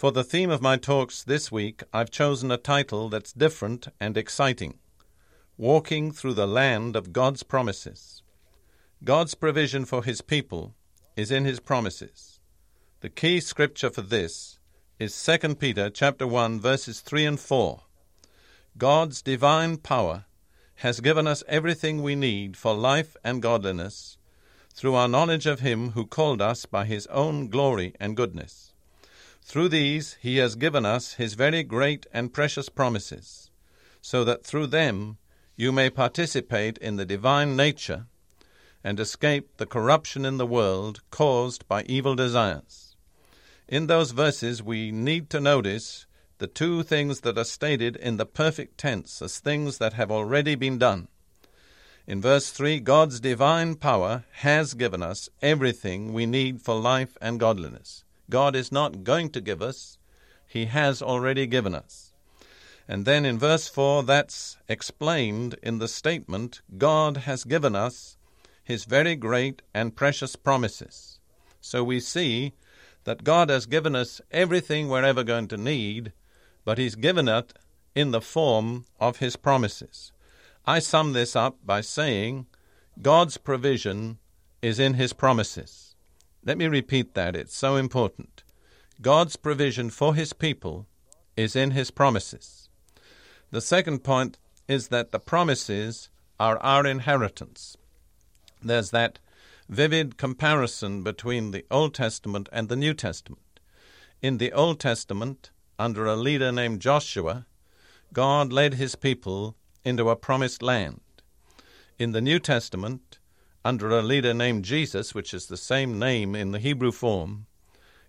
For the theme of my talks this week, I've chosen a title that's different and exciting Walking Through the Land of God's Promises. God's provision for His people is in His promises. The key scripture for this is 2 Peter chapter 1 verses 3 and 4. God's divine power has given us everything we need for life and godliness through our knowledge of Him who called us by His own glory and goodness. Through these he has given us his very great and precious promises, so that through them you may participate in the divine nature and escape the corruption in the world caused by evil desires. In those verses, we need to notice the two things that are stated in the perfect tense as things that have already been done. In verse 3, God's divine power has given us everything we need for life and godliness. God is not going to give us, He has already given us. And then in verse 4, that's explained in the statement God has given us His very great and precious promises. So we see that God has given us everything we're ever going to need, but He's given it in the form of His promises. I sum this up by saying God's provision is in His promises. Let me repeat that, it's so important. God's provision for His people is in His promises. The second point is that the promises are our inheritance. There's that vivid comparison between the Old Testament and the New Testament. In the Old Testament, under a leader named Joshua, God led his people into a promised land. In the New Testament, under a leader named Jesus, which is the same name in the Hebrew form,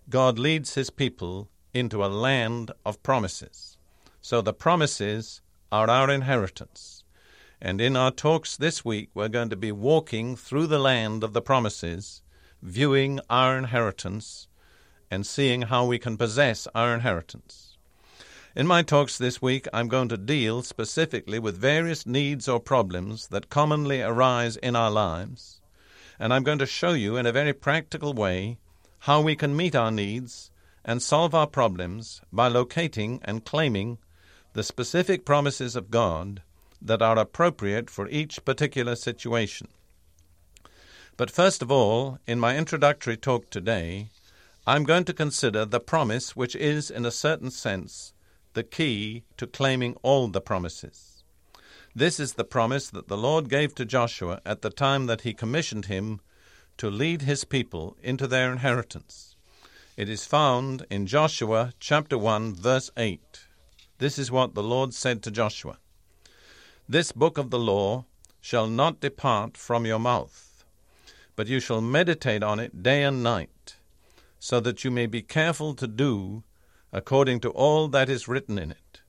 God leads his people into a land of promises. So the promises are our inheritance. And in our talks this week, we're going to be walking through the land of the promises, viewing our inheritance, and seeing how we can possess our inheritance. In my talks this week, I'm going to deal specifically with various needs or problems that commonly arise in our lives, and I'm going to show you in a very practical way how we can meet our needs and solve our problems by locating and claiming the specific promises of God that are appropriate for each particular situation. But first of all, in my introductory talk today, I'm going to consider the promise which is, in a certain sense, the key to claiming all the promises. This is the promise that the Lord gave to Joshua at the time that he commissioned him to lead his people into their inheritance. It is found in Joshua chapter 1 verse 8. This is what the Lord said to Joshua. This book of the law shall not depart from your mouth, but you shall meditate on it day and night, so that you may be careful to do according to all that is written in it.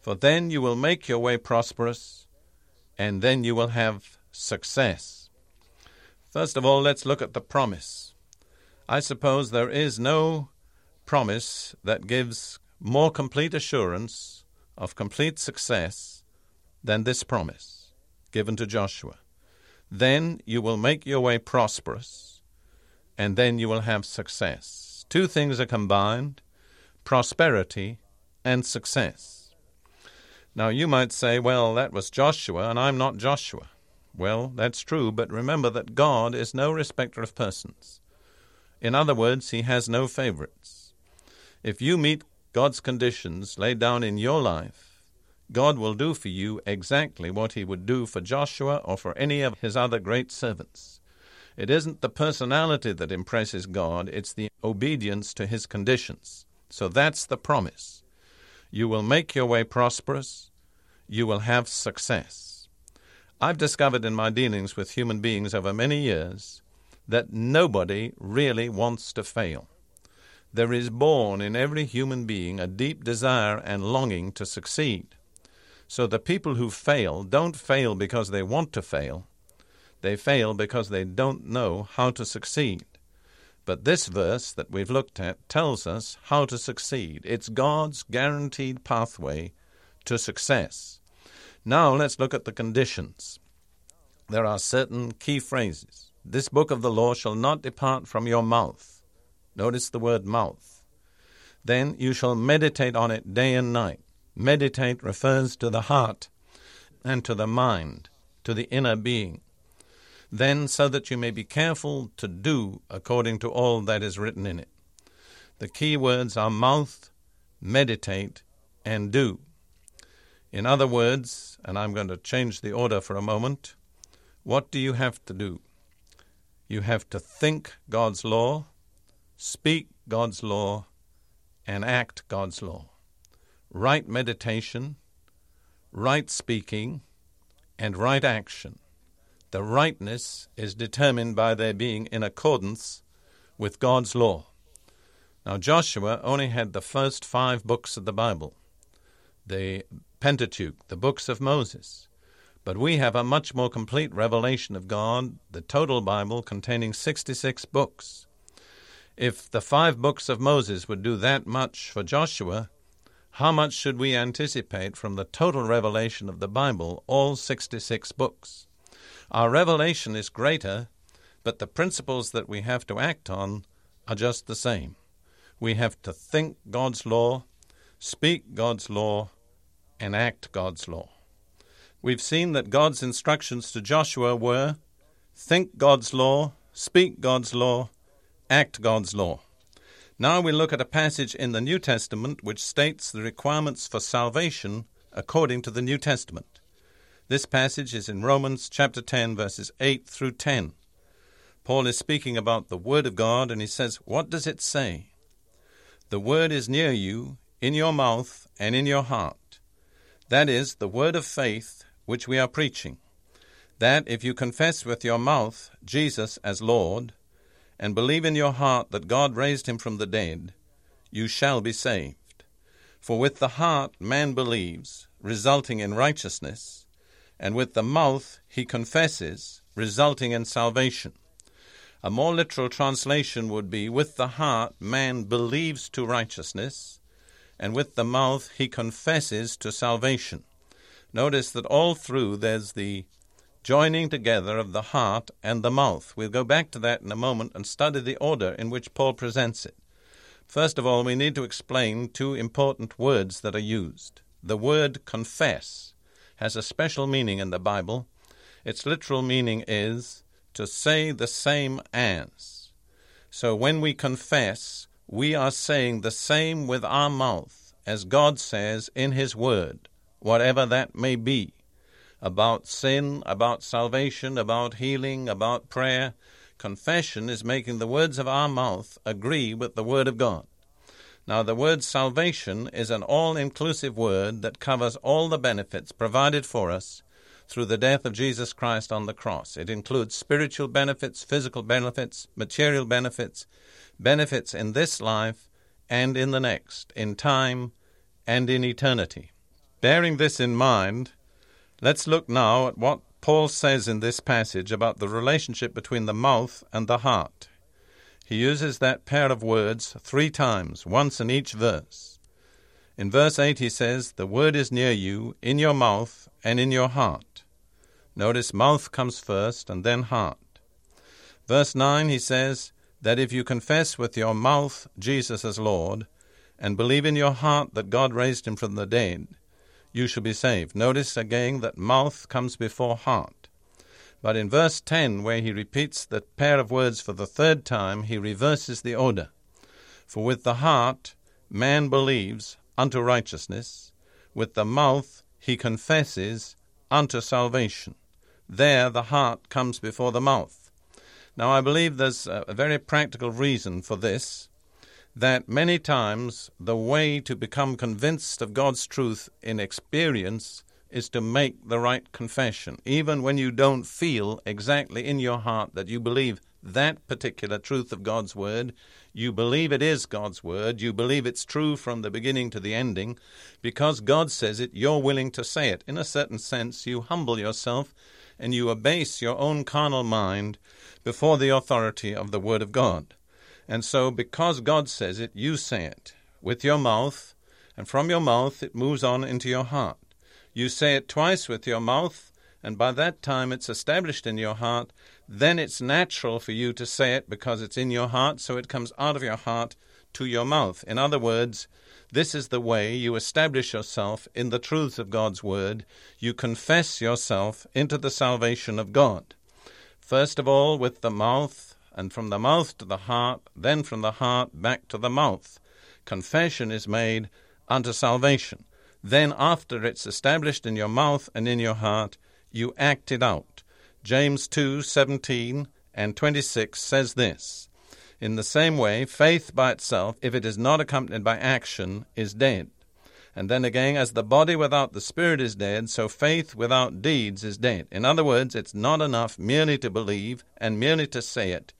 For then you will make your way prosperous, and then you will have success. First of all, let's look at the promise. I suppose there is no promise that gives more complete assurance of complete success than this promise given to Joshua. Then you will make your way prosperous, and then you will have success. Two things are combined prosperity, and success. Now, you might say, well, that was Joshua, and I'm not Joshua. Well, that's true, but remember that God is no respecter of persons. In other words, He has no favorites. If you meet God's conditions laid down in your life, God will do for you exactly what He would do for Joshua or for any of His other great servants. It isn't the personality that impresses God, it's the obedience to His conditions. So that's the promise. You will make your way prosperous. You will have success. I've discovered in my dealings with human beings over many years that nobody really wants to fail. There is born in every human being a deep desire and longing to succeed. So the people who fail don't fail because they want to fail. They fail because they don't know how to succeed. But this verse that we've looked at tells us how to succeed. It's God's guaranteed pathway to success. Now let's look at the conditions. There are certain key phrases. This book of the law shall not depart from your mouth. Notice the word mouth. Then you shall meditate on it day and night. Meditate refers to the heart and to the mind, to the inner being. Then, so that you may be careful to do according to all that is written in it. The key words are mouth, meditate, and do. In other words, and I'm going to change the order for a moment, what do you have to do? You have to think God's law, speak God's law, and act God's law. Right meditation, right speaking, and right action. The rightness is determined by their being in accordance with God's law. Now, Joshua only had the first five books of the Bible the Pentateuch, the books of Moses. But we have a much more complete revelation of God, the total Bible containing 66 books. If the five books of Moses would do that much for Joshua, how much should we anticipate from the total revelation of the Bible, all 66 books? Our revelation is greater, but the principles that we have to act on are just the same. We have to think God's law, speak God's law, and act God's law. We've seen that God's instructions to Joshua were think God's law, speak God's law, act God's law. Now we look at a passage in the New Testament which states the requirements for salvation according to the New Testament. This passage is in Romans chapter 10, verses 8 through 10. Paul is speaking about the Word of God, and he says, What does it say? The Word is near you, in your mouth and in your heart that is, the word of faith which we are preaching. That if you confess with your mouth Jesus as Lord, and believe in your heart that God raised him from the dead, you shall be saved. For with the heart man believes, resulting in righteousness, and with the mouth he confesses, resulting in salvation. A more literal translation would be With the heart man believes to righteousness, and with the mouth he confesses to salvation. Notice that all through there's the joining together of the heart and the mouth. We'll go back to that in a moment and study the order in which Paul presents it. First of all, we need to explain two important words that are used. The word confess has a special meaning in the Bible. Its literal meaning is to say the same as. So when we confess, we are saying the same with our mouth as God says in His Word, whatever that may be, about sin, about salvation, about healing, about prayer. Confession is making the words of our mouth agree with the Word of God. Now, the word salvation is an all inclusive word that covers all the benefits provided for us through the death of Jesus Christ on the cross. It includes spiritual benefits, physical benefits, material benefits, benefits in this life and in the next, in time and in eternity. Bearing this in mind, let's look now at what Paul says in this passage about the relationship between the mouth and the heart. He uses that pair of words three times, once in each verse. In verse 8 he says, The word is near you, in your mouth and in your heart. Notice mouth comes first and then heart. Verse 9 he says, that if you confess with your mouth Jesus as Lord, and believe in your heart that God raised him from the dead, you shall be saved. Notice again that mouth comes before heart. But in verse 10, where he repeats that pair of words for the third time, he reverses the order. For with the heart man believes unto righteousness, with the mouth he confesses unto salvation. There the heart comes before the mouth. Now, I believe there's a very practical reason for this that many times the way to become convinced of God's truth in experience is to make the right confession, even when you don't feel exactly in your heart that you believe that particular truth of God's Word. You believe it is God's Word. You believe it's true from the beginning to the ending. Because God says it, you're willing to say it. In a certain sense, you humble yourself and you abase your own carnal mind before the authority of the Word of God. And so, because God says it, you say it with your mouth, and from your mouth it moves on into your heart. You say it twice with your mouth, and by that time it's established in your heart, then it's natural for you to say it because it's in your heart, so it comes out of your heart to your mouth. In other words, this is the way you establish yourself in the truths of God's Word. You confess yourself into the salvation of God. First of all, with the mouth, and from the mouth to the heart, then from the heart back to the mouth. Confession is made unto salvation. Then, after it's established in your mouth and in your heart, you act it out. James 2 17 and 26 says this In the same way, faith by itself, if it is not accompanied by action, is dead. And then again, as the body without the spirit is dead, so faith without deeds is dead. In other words, it's not enough merely to believe and merely to say it,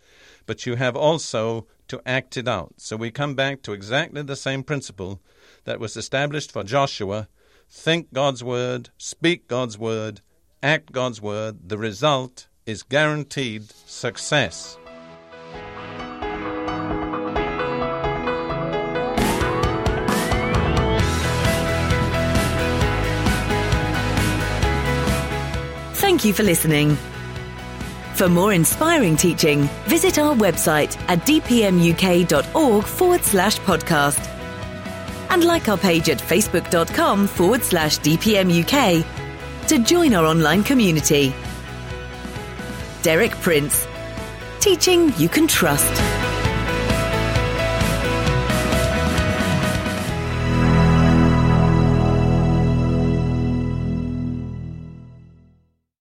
but you have also to act it out. So we come back to exactly the same principle that was established for Joshua think God's word, speak God's word, act God's word, the result is guaranteed success. Thank you for listening. For more inspiring teaching, visit our website at dpmuk.org forward slash podcast. And like our page at facebook.com forward slash dpmuk to join our online community. Derek Prince. Teaching you can trust.